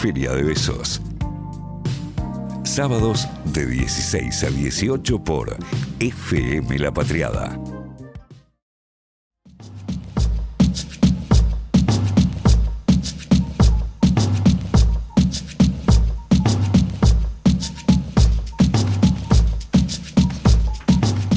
Feria de Besos. Sábados de 16 a 18 por FM La Patriada.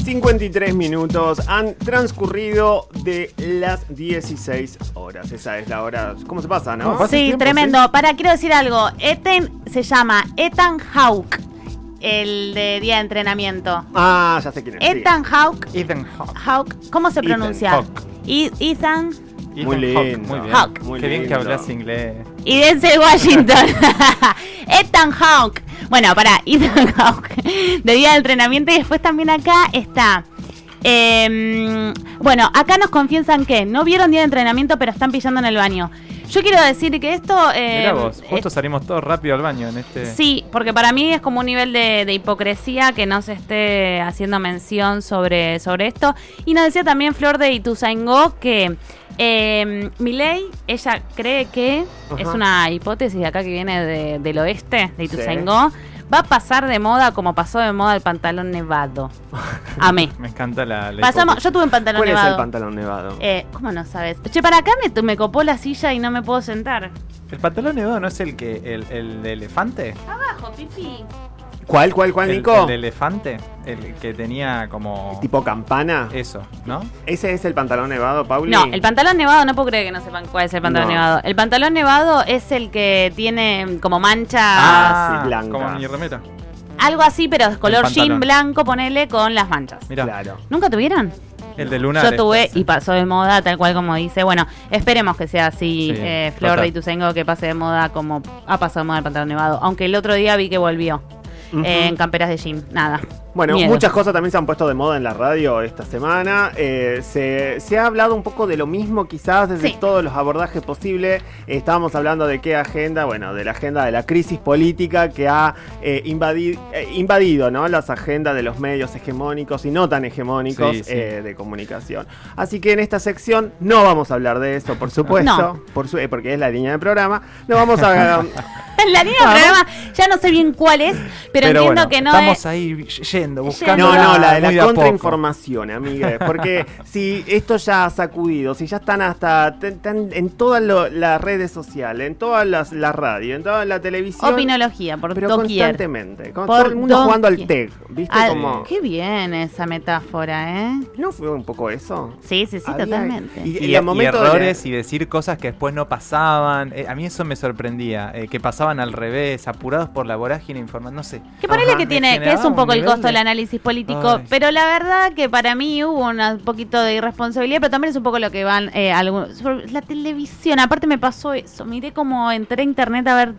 53 minutos han transcurrido de las 16 horas. Esa es la hora. ¿Cómo se pasa, no? Sí, tiempo, tremendo. Para, quiero decir algo. Ethan se llama Ethan Hawk, el de día de entrenamiento. Ah, ya sé quién es. sí. Ethan Hawk, Ethan Hawke. Hawk, ¿cómo se Ethan pronuncia? E- Ethan Muy lindo. Muy bien. Muy Qué bien que hablas inglés. y Denzel Washington. Ethan Hawk. Bueno, para Ethan Hawk, de día de entrenamiento. Y después también acá está. em, bueno, acá nos confiesan que no vieron día de entrenamiento, pero están pillando en el baño. Yo quiero decir que esto. Mirá em, vos, justo salimos todos rápido al baño en este. Sí, porque para mí es como un nivel de, de hipocresía que no se esté haciendo mención sobre, sobre esto. Y nos decía también Flor de Ituzaingó que eh, Milei, ella cree que Ajá. es una hipótesis de acá que viene de- del oeste, de Ituzaingó, va a pasar de moda como pasó de moda el pantalón nevado. Amé. Me encanta la. la Pasamos, yo tuve un pantalón ¿Cuál es nevado. el pantalón nevado? Eh, ¿Cómo no sabes? Che, para acá me, me copó la silla y no me puedo sentar. ¿El pantalón nevado no es el que. el, el de elefante? Abajo, pipi. ¿Cuál, cuál, cuál, El, Nico? el de elefante. El que tenía como. Tipo campana. Eso, ¿no? ¿Ese es el pantalón nevado, Pauli? No, el pantalón nevado no puedo creer que no sepan cuál es el pantalón No. nevado. El pantalón nevado es el que tiene como mancha, Ah, sí, blancas. Como mi remera. algo así, pero es color jean blanco, ponele con las manchas. Mira, Claro. ¿Nunca tuvieron? el de lunar. Yo tuve y pasó de moda, tal cual como dice. Bueno, esperemos que sea así, Sí, eh, Flor total. de Ituzaingó, que pase de moda como ha pasado de moda el pantalón nevado. Aunque el otro día vi que volvió En camperas de jean. Nada. Bueno, Miedo. muchas cosas también se han puesto de moda en la radio esta semana. Eh, se, se ha hablado un poco de lo mismo, quizás desde Sí. todos los abordajes posibles. Eh, estábamos hablando de qué agenda, bueno, de la agenda de la crisis política que ha eh, invadi- eh, invadido ¿no? las agendas de los medios hegemónicos y no tan hegemónicos Sí, sí. eh, de comunicación. Así que en esta sección no vamos a hablar de eso, por supuesto, No. por su- eh, porque es la línea del programa. No vamos a. La línea del programa, ya no sé bien cuál es, pero, entiendo bueno, que no estamos es. ahí yendo, buscando. No, no, la de la contrainformación, amigues. Porque si esto ya ha sacudido, si ya están hasta en todas lo- las redes sociales, en todas las la radio, en toda la televisión. Opinología, por pero doquier. constantemente. Con Por todo el mundo jugando al. TEG. ¿Viste? Al- como. Qué bien esa metáfora, ¿eh? ¿No fue un poco eso? Sí, sí, sí, Había- totalmente. y- Y, de- errores y decir cosas que después no pasaban. Eh, a mí eso me sorprendía. eh, que pasaban al revés, apurados por la vorágine informando. No sé. Que Ajá, que tiene, que es un poco un el costo nivel de- análisis político, Ay. pero la verdad que para mí hubo un poquito de irresponsabilidad, pero también es un poco lo que van eh, algunos. La televisión, aparte me pasó eso, miré como entré a internet a ver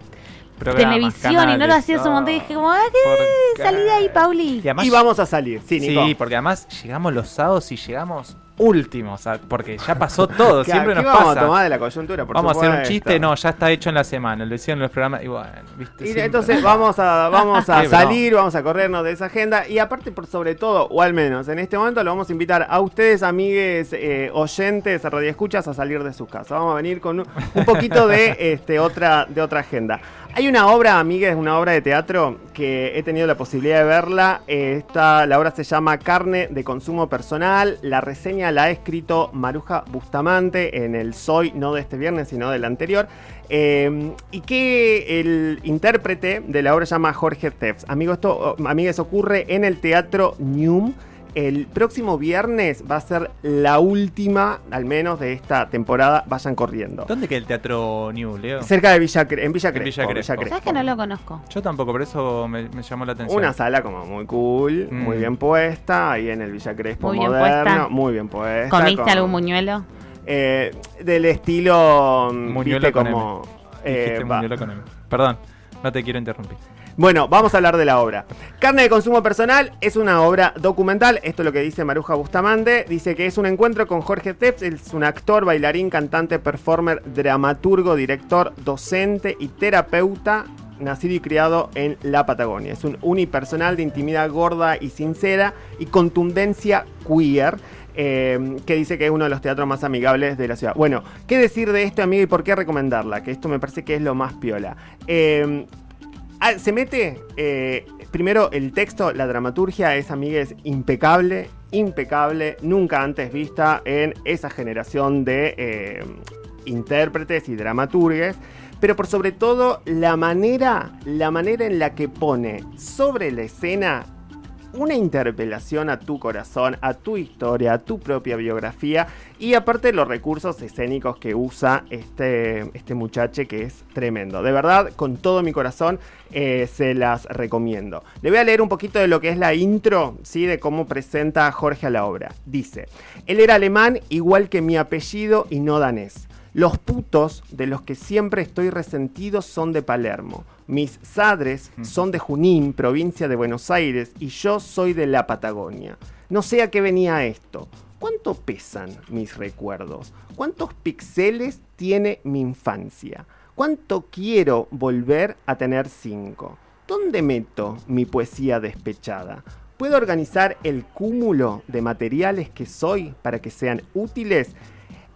televisión y no lo hacía hace un montón y oh, dije como, ah, ¿por ¿qué? Salí de ahí, Pauli. Y además- Y vamos a salir. Sí, Nico. Sí, porque además llegamos los sábados y llegamos últimos. Porque ya pasó todo, ¿Qué- siempre qué nos vamos pasa. a tomar de la coyuntura? Por Vamos a hacer un chiste, no, ya está hecho en la semana, lo hicieron en los programas y bueno, viste. Y entonces vamos a, vamos a salir, vamos a corrernos de esa agenda y aparte por sobre todo, o al menos en este momento lo vamos a invitar a ustedes, amigues, eh, oyentes, radioescuchas, a salir de sus casas. Vamos a venir con un, un poquito de, este, otra, de otra agenda. Hay una obra, amigues, una obra de teatro que he tenido la posibilidad de verla. Eh, esta, la obra se llama Carne de consumo personal. La reseña la ha escrito Maruja Bustamante en el Soy, no de este viernes, sino del anterior. Eh, y que el intérprete de la obra se llama Jorge Tefts. Amigo, esto, amigues, ocurre en el Teatro Newm. El próximo viernes va a ser la última, al menos, de esta temporada. Vayan corriendo. ¿Dónde queda el teatro New, Leo? Cerca de Villa, en Villa En Crespo. Villa Crespo. Villa ¿Sabes que no lo conozco? Yo tampoco, por eso me, me llamó la atención. Una sala como muy cool, Mm. muy bien puesta, ahí en el Villa Crespo Muy bien moderno, puesta. muy bien puesta. ¿Comiste con- algún muñuelo? eh, del estilo, mm, Muñuelo viste, con como... Eh, muñuelo con M. Perdón, no te quiero interrumpir. Bueno, vamos a hablar de la obra. Carne de consumo personal es una obra documental. Esto es lo que dice Maruja Bustamante. Dice que es un encuentro con Jorge Tefts. Es un actor, bailarín, cantante, performer, dramaturgo, director, docente y terapeuta. Nacido y criado en la Patagonia. Es un unipersonal de intimidad gorda y sincera y contundencia queer. eh, que dice que es uno de los teatros más amigables de la ciudad. Bueno, ¿qué decir de esto, amigo, y por qué recomendarla? Que esto me parece que es lo más piola. Eh, ah, se mete, eh, primero el texto, la dramaturgia es, amigues, impecable, impecable, nunca antes vista en esa generación de eh, intérpretes y dramaturgues pero por sobre todo la manera, la manera en la que pone sobre la escena una interpelación a tu corazón, a tu historia, a tu propia biografía y aparte los recursos escénicos que usa este, este muchacho que es tremendo. De verdad, con todo mi corazón eh, se las recomiendo. Le voy a leer un poquito de lo que es la intro, ¿sí? de cómo presenta a Jorge a la obra. Dice, él era alemán igual que mi apellido y no danés. Los putos de los que siempre estoy resentido son de Palermo. Mis sadres son de Junín, provincia de Buenos Aires, y yo soy de la Patagonia. No sé a qué venía esto. ¿Cuánto pesan mis recuerdos? ¿Cuántos pixeles tiene mi infancia? ¿Cuánto quiero volver a tener cinco? ¿Dónde meto mi poesía despechada? ¿Puedo organizar el cúmulo de materiales que soy para que sean útiles?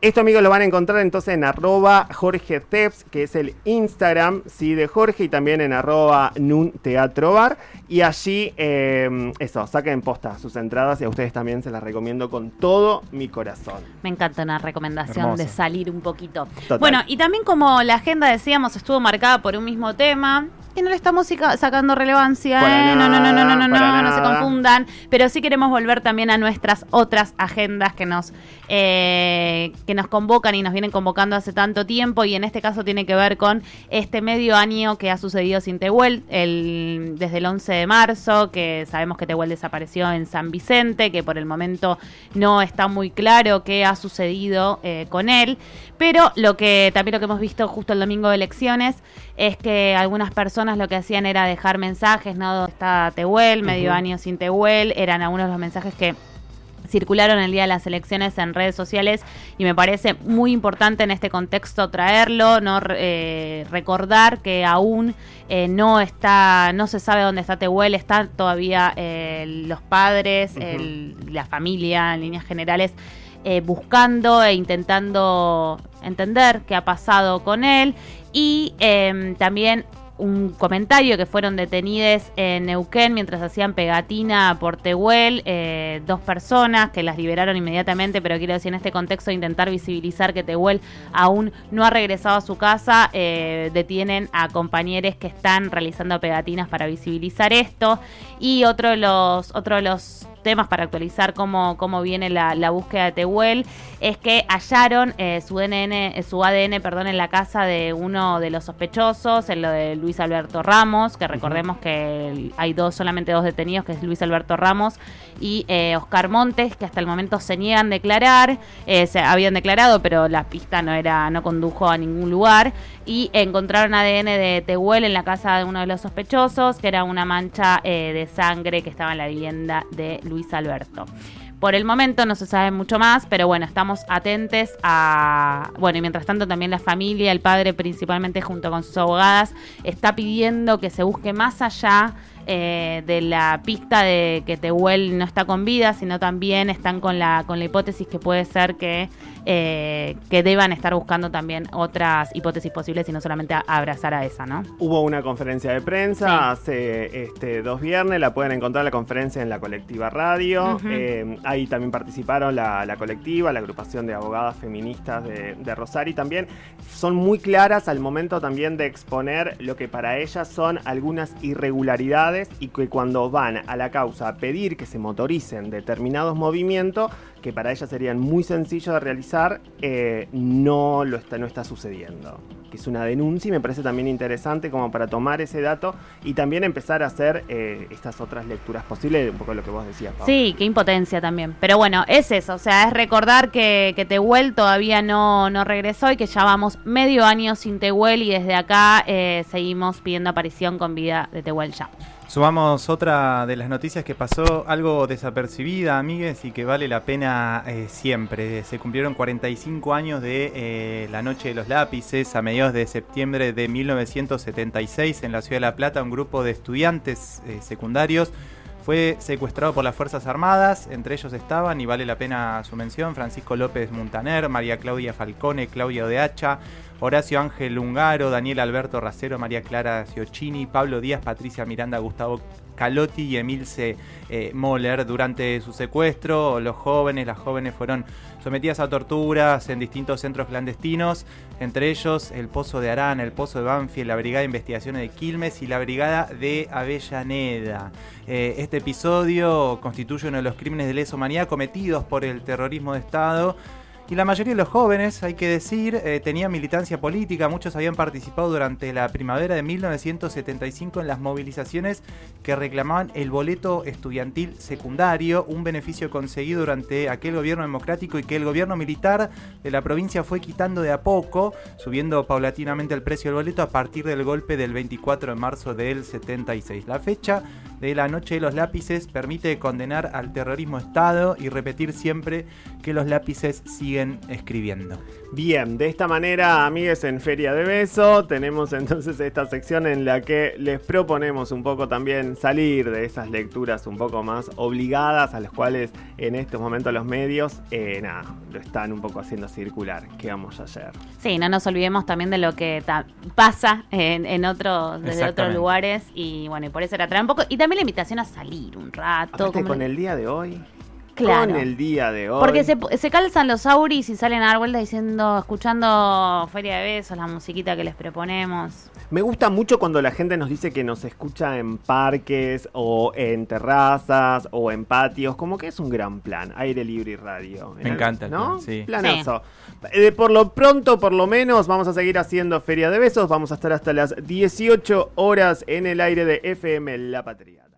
Esto amigos lo van a encontrar entonces en arroba Jorge Teps, que es el Instagram ¿sí? de Jorge, y también en arroba Nun Teatro Bar. Y allí, eh, eso, saquen posta sus entradas y a ustedes también se las recomiendo con todo mi corazón. Me encanta una recomendación Hermoso. de salir un poquito. Total. Bueno, y también como la agenda decíamos estuvo marcada por un mismo tema, no le estamos sacando relevancia, Para ¿eh? No, no, no, no, no, no, no, no se confundan. Pero sí queremos volver también a nuestras otras agendas que nos, eh, que nos convocan y nos vienen convocando hace tanto tiempo. Y en este caso tiene que ver con este medio año que ha sucedido sin Tehuel, el, desde el 11 de marzo, que sabemos que Tehuel desapareció en San Vicente, que por el momento no está muy claro qué ha sucedido eh, con él. Pero lo que también lo que hemos visto justo el domingo de elecciones es que algunas personas lo que hacían era dejar mensajes, ¿no? ¿Dónde está Tehuel? Medio año sin Tehuel. Eran algunos de los mensajes que circularon el día de las elecciones en redes sociales y me parece muy importante en este contexto traerlo, no eh, recordar que aún eh, no está, no se sabe dónde está Tehuel, están todavía eh, los padres, el- la familia en líneas generales eh, buscando e intentando entender qué ha pasado con él. Y em, también un comentario que fueron detenidas en Neuquén mientras hacían pegatina por Tehuel, eh, dos personas que las liberaron inmediatamente, pero quiero decir en este contexto intentar visibilizar que Tehuel aún no ha regresado a su casa, eh, detienen a compañeros que están realizando pegatinas para visibilizar esto. Y otro de los, otro de los temas para actualizar cómo, cómo viene la, la búsqueda de Tehuel es que hallaron eh, su DNN, eh, su ADN, perdón, en la casa de uno de los sospechosos, en lo de Luis Alberto Ramos, que recordemos que hay dos, solamente dos detenidos, que es Luis Alberto Ramos y eh, Oscar Montes, que hasta el momento se niegan a declarar, eh, se habían declarado, pero la pista no era, no condujo a ningún lugar, y encontraron ADN de Tehuel en la casa de uno de los sospechosos, que era una mancha eh, de sangre que estaba en la vivienda de Luis Alberto. Por el momento no se sabe mucho más, pero bueno, estamos atentes a... Bueno, y mientras tanto también la familia, el padre principalmente junto con sus abogadas, está pidiendo que se busque más allá eh, de la pista de que Tehuel no está con vida, sino también están con la, con la hipótesis que puede ser que, eh, que deban estar buscando también otras hipótesis posibles y no solamente a- abrazar a esa, ¿no? Hubo una conferencia de prensa hace este, dos viernes, la pueden encontrar la conferencia en la colectiva radio. Eh, ahí también participaron la, la colectiva, la agrupación de abogadas feministas de, de Rosario. También son muy claras al momento también de exponer lo que para ellas son algunas irregularidades y que cuando van a la causa a pedir que se motoricen determinados movimientos, que para ellas serían muy sencillos de realizar, eh, no lo está, no está sucediendo. Que es una denuncia y me parece también interesante como para tomar ese dato y también empezar a hacer eh, estas otras lecturas posibles, un poco lo que vos decías, Pau. Sí, qué impotencia también. Pero bueno, es eso, o sea, es recordar que, que Tehuel todavía no, no regresó y que ya vamos medio año sin Tehuel y desde acá eh, seguimos pidiendo aparición con vida de Tehuel ya. Sumamos otra de las noticias que pasó algo desapercibida, amigues, y que vale la pena eh, siempre. Se cumplieron 45 años de eh, la Noche de los Lápices a mediados de septiembre de 1976 en la ciudad de La Plata. Un grupo de estudiantes eh, secundarios fue secuestrado por las Fuerzas Armadas, entre ellos estaban, y vale la pena su mención, Francisco López Montaner, María Claudia Falcone, Claudia Odeacha, Horacio Ángel Lungaro, Daniel Alberto Racero, María Clara Ciocchini, Pablo Díaz, Patricia Miranda, Gustavo Calotti y Emilce eh, Moller. Durante su secuestro, los jóvenes, las jóvenes fueron sometidas a torturas en distintos centros clandestinos, entre ellos el Pozo de Arana, el Pozo de Banfield, la Brigada de Investigaciones de Quilmes y la Brigada de Avellaneda. Eh, este episodio constituye uno de los crímenes de lesa humanidad cometidos por el terrorismo de Estado y la mayoría de los jóvenes, hay que decir, eh, tenían militancia política, muchos habían participado durante la primavera de 1975 en las movilizaciones que reclamaban el boleto estudiantil secundario, un beneficio conseguido durante aquel gobierno democrático y que el gobierno militar de la provincia fue quitando de a poco, subiendo paulatinamente el precio del boleto a partir del golpe del 24 de marzo del 76. La fecha de la Noche de los Lápices permite condenar al terrorismo Estado y repetir siempre que los lápices siguen escribiendo. Bien, de esta manera, amigues, en Feria de Beso, tenemos entonces esta sección en la que les proponemos un poco también salir de esas lecturas un poco más obligadas, a las cuales en estos momentos los medios, eh, nada, lo están un poco haciendo circular. ¿Qué vamos a hacer? Sí, no nos olvidemos también de lo que pasa en, otros, desde otros lugares, y bueno, y por eso era traer un poco, y también la invitación a salir un rato. con el día de hoy con el día de hoy. Porque se, se calzan los auris y salen a dar vueltas diciendo, escuchando Feria de Besos, la musiquita que les proponemos. Me gusta mucho cuando la gente nos dice que nos escucha en parques o en terrazas o en patios, como que es un gran plan, aire libre y radio. Me encanta, ¿no? sí. Planazo. Eh, por lo pronto, por lo menos, vamos a seguir haciendo Feria de Besos, vamos a estar hasta las 18 horas en el aire de FM La Patria.